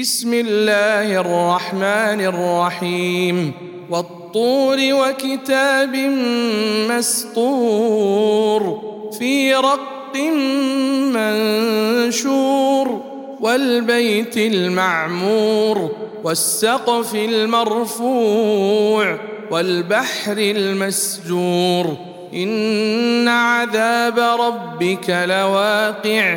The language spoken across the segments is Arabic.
بسم الله الرحمن الرحيم. والطور وكتاب مسطور في رق منشور والبيت المعمور والسقف المرفوع والبحر المسجور. إن عذاب ربك لواقع.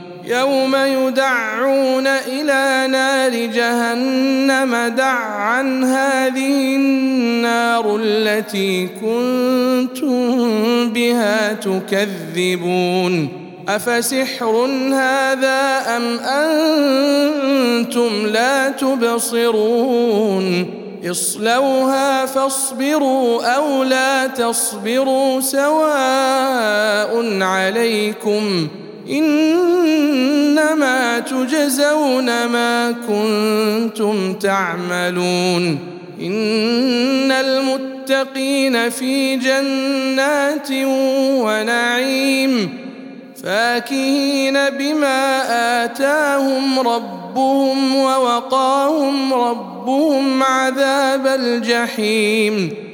يوم يدعون إلى نار جهنم دعا هذه النار التي كنتم بها تكذبون أفسحر هذا أم أنتم لا تبصرون اصلوها فاصبروا أو لا تصبروا سواء عليكم إنما تجزون ما كنتم تعملون إن المتقين في جنات ونعيم فاكهين بما آتاهم ربهم ووقاهم ربهم عذاب الجحيم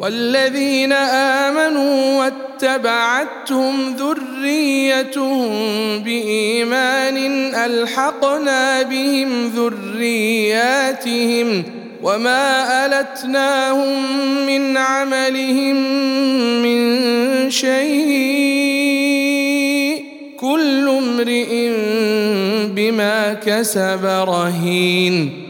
والذين آمنوا واتبعتهم ذريتهم بإيمان ألحقنا بهم ذرياتهم وما ألتناهم من عملهم من شيء كل امرئ بما كسب رهين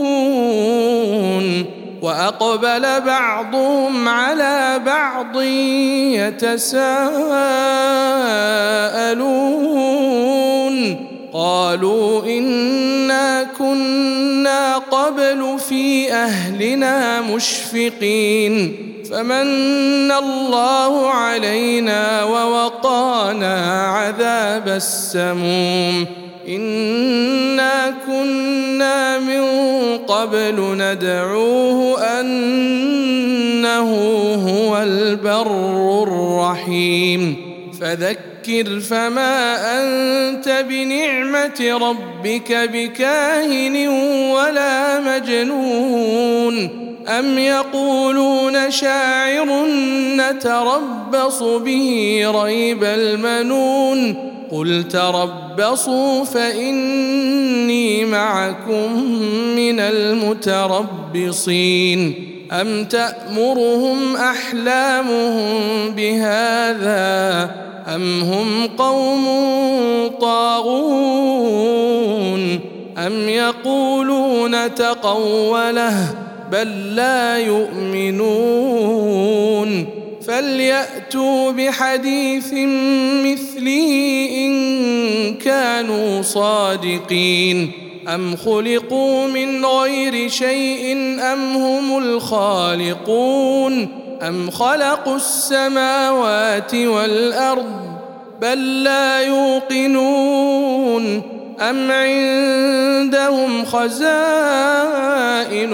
وأقبل بعضهم على بعض يتساءلون. قالوا إنا كنا قبل في أهلنا مشفقين. فمن الله علينا ووقانا عذاب السموم. إنا كنا من قبل ندعوه أنه هو البر الرحيم. فذكر فما أنت بنعمة ربك بكاهن ولا مجنون. ام يقولون شاعر نتربص به ريب المنون قل تربصوا فاني معكم من المتربصين ام تامرهم احلامهم بهذا ام هم قوم طاغون ام يقولون تقوله بل لا يؤمنون. فليأتوا بحديث مثله إن كانوا صادقين. أم خلقوا من غير شيء أم هم الخالقون؟ أم خلقوا السماوات والأرض بل لا يوقنون؟ أم عندهم خزائن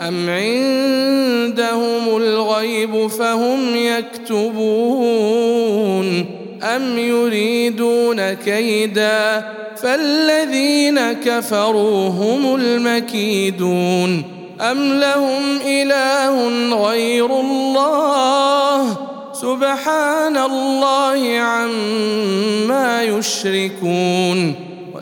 أم عندهم الغيب فهم يكتبون أم يريدون كيدا فالذين كفروا هم المكيدون أم لهم إله غير الله سبحان الله عما يشركون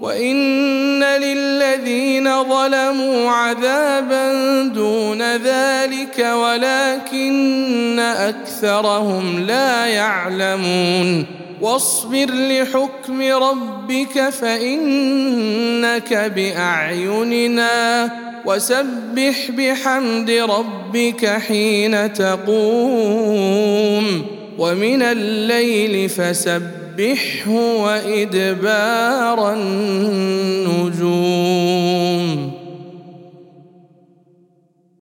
وإن للذين ظلموا عذابا دون ذلك ولكن أكثرهم لا يعلمون واصبر لحكم ربك فإنك بأعيننا وسبح بحمد ربك حين تقوم ومن الليل فسبحه وإدبار النجوم.